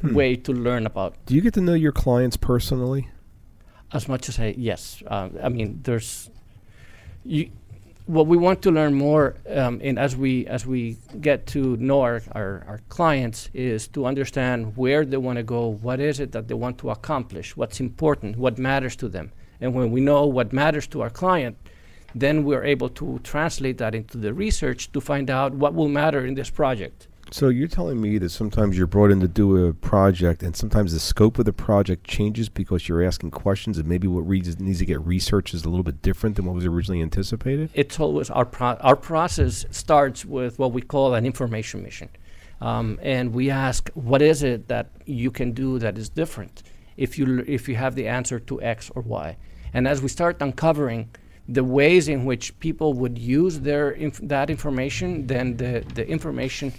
Hmm. way to learn about Do you get to know your clients personally? As much as I yes, um, I mean there's you. What we want to learn more, um, and as we as we get to know our, our, our clients, is to understand where they want to go, what is it that they want to accomplish, what's important, what matters to them, and when we know what matters to our client, then we're able to translate that into the research to find out what will matter in this project. So you're telling me that sometimes you're brought in to do a project, and sometimes the scope of the project changes because you're asking questions, and maybe what needs to get researched is a little bit different than what was originally anticipated. it's always our pro- our process starts with what we call an information mission, um, and we ask what is it that you can do that is different? If you l- if you have the answer to X or Y, and as we start uncovering the ways in which people would use their inf- that information, then the the information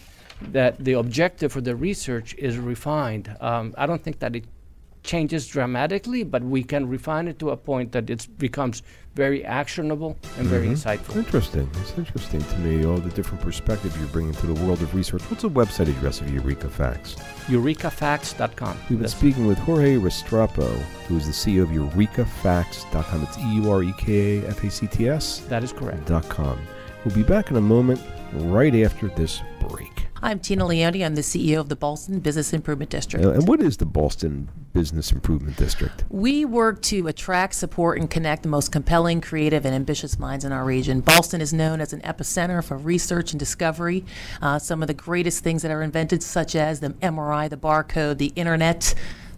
that the objective for the research is refined. Um, I don't think that it changes dramatically, but we can refine it to a point that it becomes very actionable and very Mhm. insightful. Interesting. It's interesting to me all the different perspectives you're bringing to the world of research. What's the website address of Eureka Facts? EurekaFacts.com. We've been That's- speaking with Jorge Restrepo, who is the CEO of EurekaFacts.com. It's E U R E K A F A C T S. That is correct. Dot com. We'll be back in a moment, right after this break. I'm Tina Leone. I'm the CEO of the Ballston Business Improvement District. And what is the Ballston Business Improvement District? We work to attract, support, and connect the most compelling, creative, and ambitious minds in our region. Ballston is known as an epicenter for research and discovery. Uh, some of the greatest things that are invented, such as the MRI, the barcode, the internet,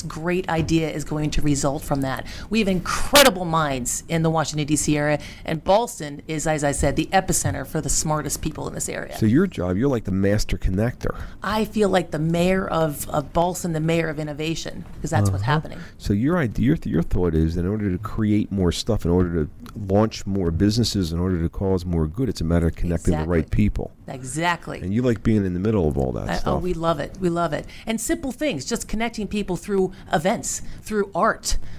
great idea is going to result from that. We have incredible minds in the Washington D.C. area, and Ballston is, as I said, the epicenter for the smartest people in this area. so your job, you're like the master connector. I feel like the mayor of, of Ballston, the mayor of innovation, because that's what's Uh-huh. happening. So your idea, your, your thought is, in order to create more stuff, in order to launch more businesses, in order to cause more good, it's a matter of connecting the right people. Exactly. And you like being in the middle of all that I- oh, we love it. We love it. And simple things, just connecting people through events, through art,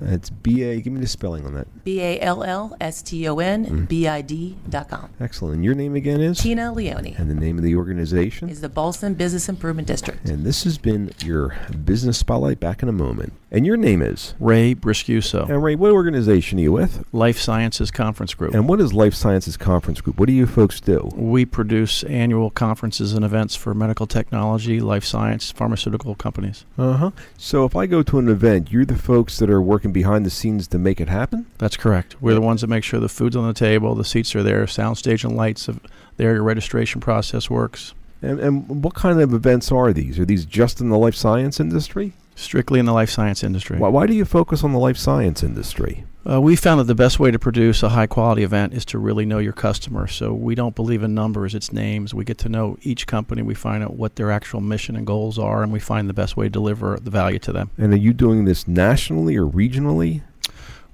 It's B A. Give me the spelling on that. B A L L S T O N B I D.com. Excellent. And your name again is? Tina Leone And the name of the organization? is the Ballston Business Improvement District. And this has been your business spotlight. Back in a moment. And your name is Ray Briscuso. And Ray, what organization are you with? Life Sciences Conference Group. And what is Life Sciences Conference Group? What do you folks do? We produce annual conferences and events for medical technology, life science, pharmaceutical companies. Uh huh. So if I go to an event, you're the folks that are working behind the scenes to make it happen. That's correct. We're the ones that make sure the food's on the table, the seats are there, soundstage and lights are there, your registration process works. And, and what kind of events are these? Are these just in the life science industry? Strictly in the life science industry. Why, why do you focus on the life science industry? Uh, we found that the best way to produce a high quality event is to really know your customer. So we don't believe in numbers, it's names. We get to know each company, we find out what their actual mission and goals are, and we find the best way to deliver the value to them. And are you doing this nationally or regionally?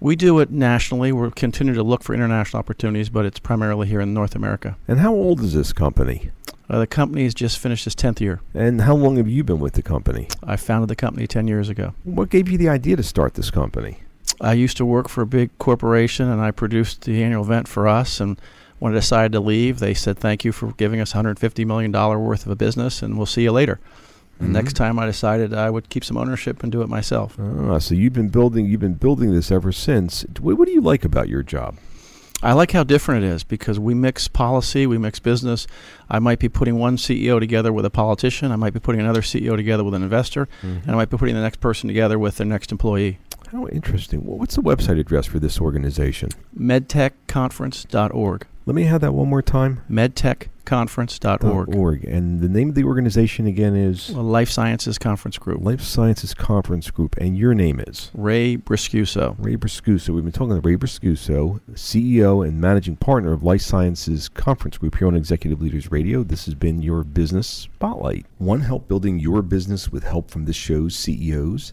We do it nationally. We're continuing to look for international opportunities, but it's primarily here in North America. And how old is this company? Uh, the company has just finished its 10th year. And how long have you been with the company? I founded the company 10 years ago. What gave you the idea to start this company? I used to work for a big corporation and I produced the annual event for us. And when I decided to leave, they said, Thank you for giving us $150 million worth of a business and we'll see you later. Mhm. next time I decided I would keep some ownership and do it myself. Ah, so you've been building you've been building this ever since. What, what do you like about your job? I like how different it is because we mix policy, we mix business. I might be putting one CEO together with a politician, I might be putting another CEO together with an investor, Mhm. and I might be putting the next person together with their next employee. How interesting. Well, what's the website address for this organization? medtechconference.org. Let me have that one more time. medtechconference.org. Org. And the name of the organization again is Well, Life Sciences Conference Group. Life Sciences Conference Group. And your name is? Ray Briscuso. Ray Briscuso. We've been talking to Ray Briscuso, CEO and managing partner of Life Sciences Conference Group here on Executive Leaders Radio. This has been your business spotlight. One help building your business with help from this show's CEOs.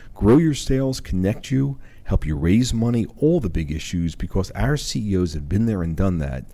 grow your sales, connect you, help you raise money, all the big issues because our CEOs have been there and done that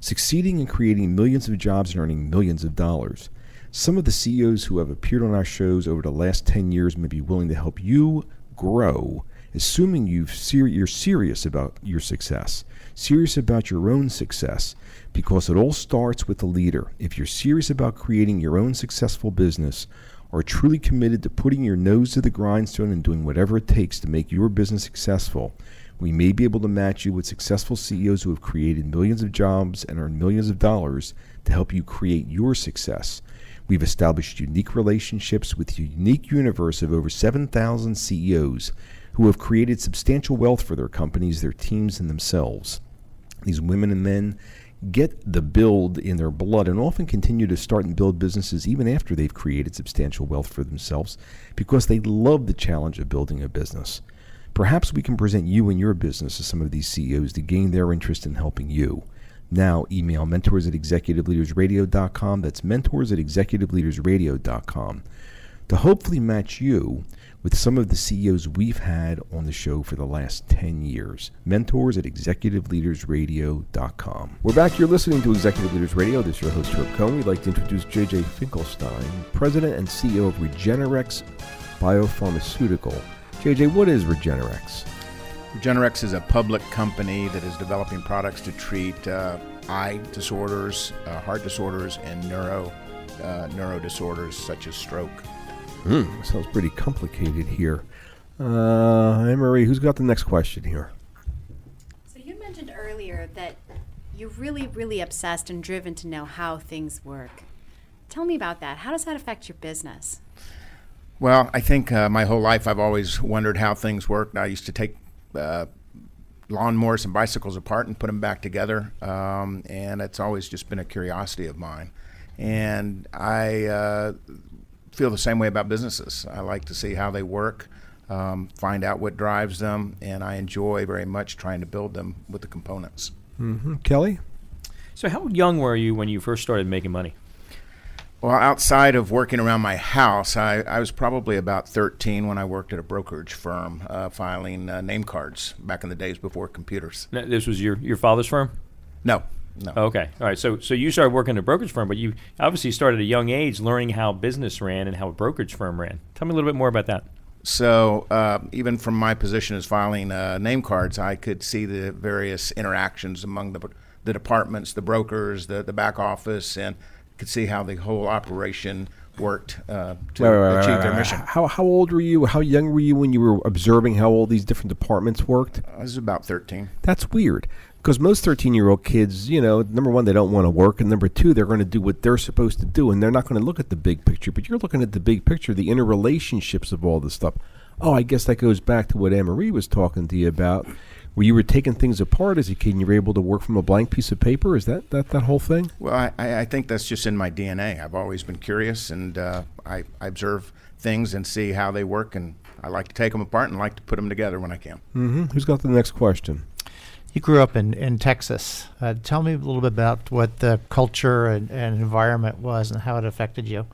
succeeding in creating millions of jobs and earning millions of dollars. Some of the CEOs who have appeared on our shows over the last 10 years may be willing to help you grow, assuming you've ser- you're serious about your success, serious about your own success, because it all starts with the leader. If you're serious about creating your own successful business, are truly committed to putting your nose to the grindstone and doing whatever it takes to make your business successful, we may be able to match you with successful CEOs who have created millions of jobs and earned millions of dollars to help you create your success. We've established unique relationships with a unique universe of over 7,000 CEOs who have created substantial wealth for their companies, their teams, and themselves. These women and men get the build in their blood and often continue to start and build businesses even after they've created substantial wealth for themselves because they love the challenge of building a business. Perhaps we can present you and your business to some of these CEOs to gain their interest in helping you. Now, email mentors at executiveleadersradio.com. That's mentors at executiveleadersradio.com to hopefully match you with some of the CEOs we've had on the show for the last 10 years. Mentors at executiveleadersradio.com. We're back. You're listening to Executive Leaders Radio. This is your host, Herb Cohen. We'd like to introduce JJ Finkelstein, President and CEO of RegeneRx Biopharmaceutical. JJ, what is RegeneRx? RegeneRx is a public company that is developing products to treat uh, eye disorders, uh, heart disorders, and neuro uh, neuro disorders such as stroke. Hmm, sounds pretty complicated here. Uh, Anne Marie, who's got the next question here? So you mentioned earlier that you're really, really obsessed and driven to know how things work. Tell me about that. How does that affect your business? Well, I think uh, my whole life I've always wondered how things work. I used to take uh, lawnmowers and bicycles apart and put them back together, um, and it's always just been a curiosity of mine. And I uh, feel the same way about businesses. I like to see how they work, um, find out what drives them, and I enjoy very much trying to build them with the components. Mm-hmm. Kelly? So, how young were you when you first started making money? Well, outside of working around my house, I, I was probably about 13 when I worked at a brokerage firm uh, filing uh, name cards back in the days before computers. Now, this was your, your father's firm? No, no. Okay. All right. So so you started working at a brokerage firm, but you obviously started at a young age learning how business ran and how a brokerage firm ran. Tell me a little bit more about that. So uh, even from my position as filing uh, name cards, I could see the various interactions among the the departments, the brokers, the the back office, and could see how the whole operation worked uh, to achieve their mission. How, how old were you? How young were you when you were observing how all these different departments worked? I was about 13. That's weird because most 13 year old kids, you know, number one, they don't want to work, and number two, they're going to do what they're supposed to do, and they're not going to look at the big picture. But you're looking at the big picture, the interrelationships of all this stuff. Oh, I guess that goes back to what Anne Marie was talking to you about, where you were taking things apart as a kid and you were able to work from a blank piece of paper. Is that that, that whole thing? Well, I, I I think that's just in my DNA. I've always been curious, and uh, I, I observe things and see how they work, and I like to take them apart and like to put them together when I can. Mm-hmm. Who's got the next question? You grew up in, in Texas. Uh, tell me a little bit about what the culture and, and environment was and how it affected you.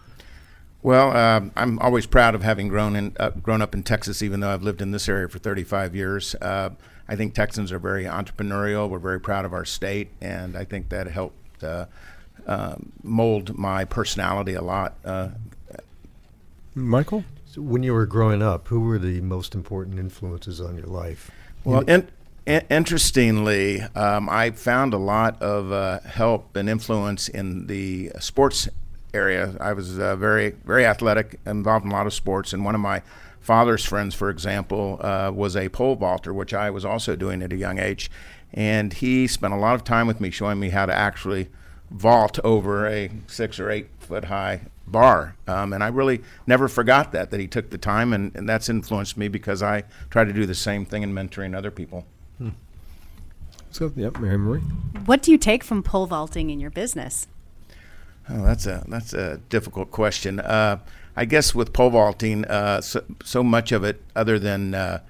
Well, um I'm always proud of having grown in uh, grown up in Texas, even though I've lived in this area for 35 years. Uh, I think Texans are very entrepreneurial. We're very proud of our state, and I think that helped uh, uh, mold my personality a lot. Uh, Michael? So when you were growing up, who were the most important influences on your life? Well, in, in, interestingly, um, I found a lot of uh, help and influence in the sports area. I was uh, very, very athletic, involved in a lot of sports, and one of my father's friends, for example, uh, was a pole vaulter, which I was also doing at a young age, and he spent a lot of time with me showing me how to actually vault over a six or eight foot high bar. Um, and I really never forgot that, that he took the time, and, and that's influenced me because I try to do the same thing in mentoring other people. So, yep, Mary Marie. What do you take from pole vaulting in your business? Oh, that's a that's a difficult question. Uh, I guess with pole vaulting, uh, so, so much of it, other than uh,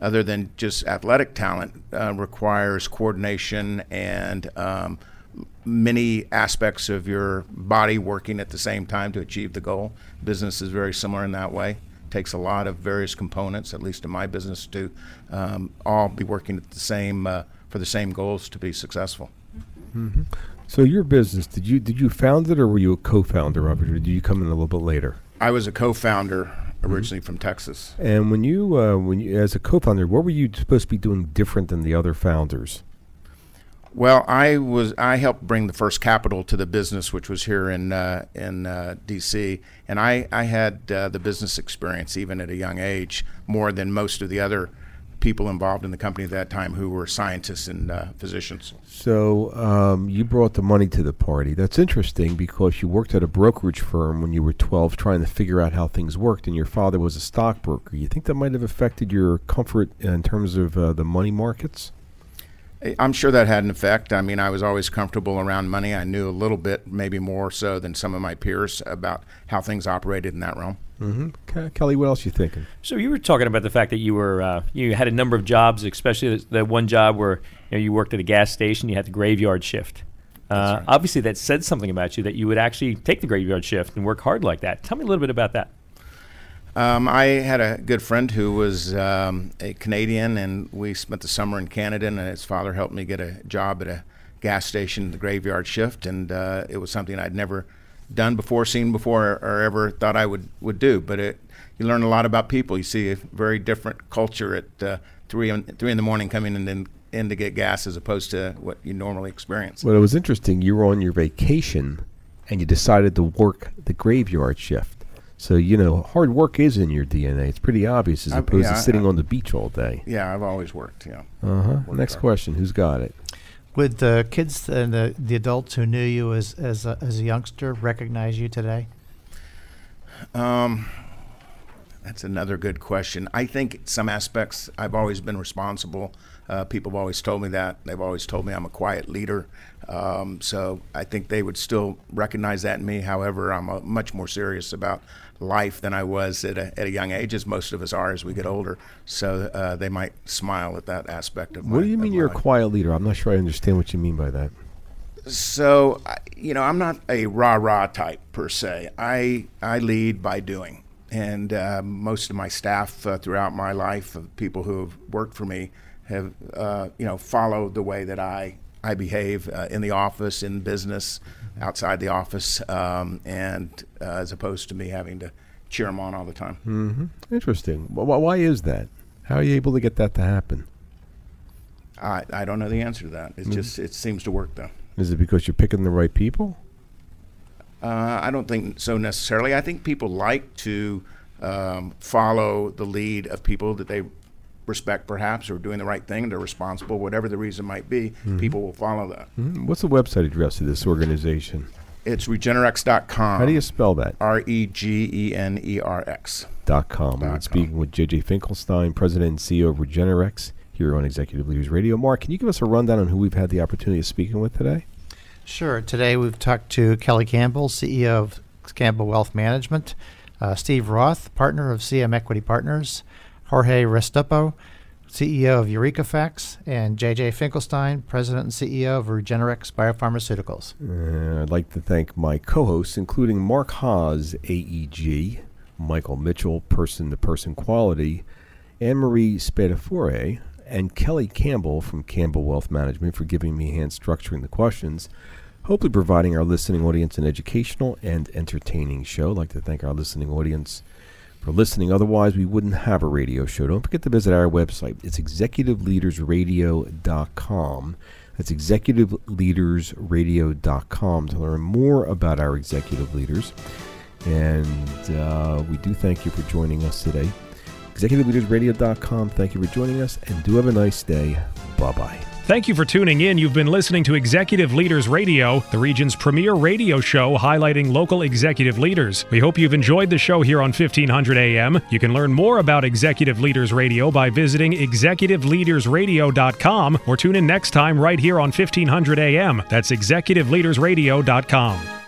other than just athletic talent, uh, requires coordination and um, many aspects of your body working at the same time to achieve the goal. Business is very similar in that way. It Takes a lot of various components, at least in my business, to um, all be working at the same uh, for the same goals to be successful. Mm-hmm. So your business, did you did you found it or were you a co-founder of it, or did you come in a little bit later? I was a co-founder originally from Texas. And when you uh, when you as a co-founder, what were you supposed to be doing different than the other founders? Well, I was I helped bring the first capital to the business, which was here in uh, in uh, D.C. And I I had uh, the business experience even at a young age more than most of the other people involved in the company at that time who were scientists and uh, physicians. So um, you brought the money to the party. That's interesting because you worked at a brokerage firm when you were 12 trying to figure out how things worked, and your father was a stockbroker. You think that might have affected your comfort in terms of uh, the money markets? I'm sure that had an effect. I mean, I was always comfortable around money. I knew a little bit, maybe more so than some of my peers, about how things operated in that realm. Mm-hmm. Kelly, what else you thinking? So you were talking about the fact that you were uh, you had a number of jobs, especially the, the one job where you, know, you worked at a gas station. You had the graveyard shift. Uh, right. Obviously, that said something about you that you would actually take the graveyard shift and work hard like that. Tell me a little bit about that. Um, I had a good friend who was um, a Canadian, and we spent the summer in Canada. And his father helped me get a job at a gas station, the graveyard shift, and uh, it was something I'd never done before, seen before, or ever thought I would would do. But it, you learn a lot about people. You see a very different culture at uh, three in, three in the morning coming in, in in to get gas as opposed to what you normally experience. Well, it was interesting. You were on your vacation, and you decided to work the graveyard shift. So you know, hard work is in your DNA. It's pretty obvious as I've- opposed yeah, to sitting I- on the beach all day. Yeah, I've always worked. Yeah. Uh huh. Next hard. question: Who's got it? Would the kids and the, the adults who knew you as as a, as a youngster recognize you today? Um, that's another good question. I think some aspects I've always been responsible. Uh, people have always told me that. They've always told me I'm a quiet leader. Um, so I think they would still recognize that in me. However, I'm uh much more serious about life than I was at a, at a young age, as most of us are as we get older. So uh, they might smile at that aspect of my What do you mean you're a quiet leader? I'm not sure I understand what you mean by that. So, you know, I'm not a rah rah type per se. I I lead by doing, and uh, most of my staff uh, throughout my life, people who have worked for me, have uh, you know followed the way that I I behave uh, in the office, in business, outside the office, um, and uh, as opposed to me having to cheer them on all the time. Mm-hmm. Interesting. Wh- wh- why is that? How are you able to get that to happen? I I don't know the answer to that. It Mm. just it seems to work though. Is it because you're picking the right people? Uh, I don't think so necessarily. I think people like to um, follow the lead of people that they respect, perhaps, or doing the right thing. They're responsible, whatever the reason might be. Mhm. People will follow that. Mhm. What's the website address of this organization? It's regenerx.com. How do you spell that? R E G E N E R X. Dot com. We're speaking with JJ Finkelstein, President and CEO of RegeneRx, here on Executive Leaders Radio. Mark, can you give us a rundown on who we've had the opportunity of speaking with today? Sure. Today we've talked to Kelly Campbell, CEO of Campbell Wealth Management, uh, Steve Roth, partner of CM Equity Partners, Jorge Restrepo, CEO of Eureka Facts, and JJ Finkelstein, President and CEO of RegeneRx Biopharmaceuticals. I'd like to thank my co-hosts, including Mark Haas, AEG, Michael Mitchell, Person to Person Quality, Anne Marie Spadafore, and Kelly Campbell from Campbell Wealth Management for giving me a hand structuring the questions, hopefully providing our listening audience an educational and entertaining show. I'd like to thank our listening audience for listening. Otherwise, we wouldn't have a radio show. Don't forget to visit our website. It's executiveleadersradio.com. That's executiveleadersradio.com to learn more about our executive leaders. And uh, we do thank you for joining us today. ExecutiveLeadersRadio.com. Thank you for joining us, and do have a nice day. Bye bye. Thank you for tuning in. You've been listening to Executive Leaders Radio, the region's premier radio show highlighting local executive leaders. We hope you've enjoyed the show here on 1500 AM. You can learn more about Executive Leaders Radio by visiting executiveleadersradio.com or tune in next time right here on 1500 AM. That's executiveleadersradio.com.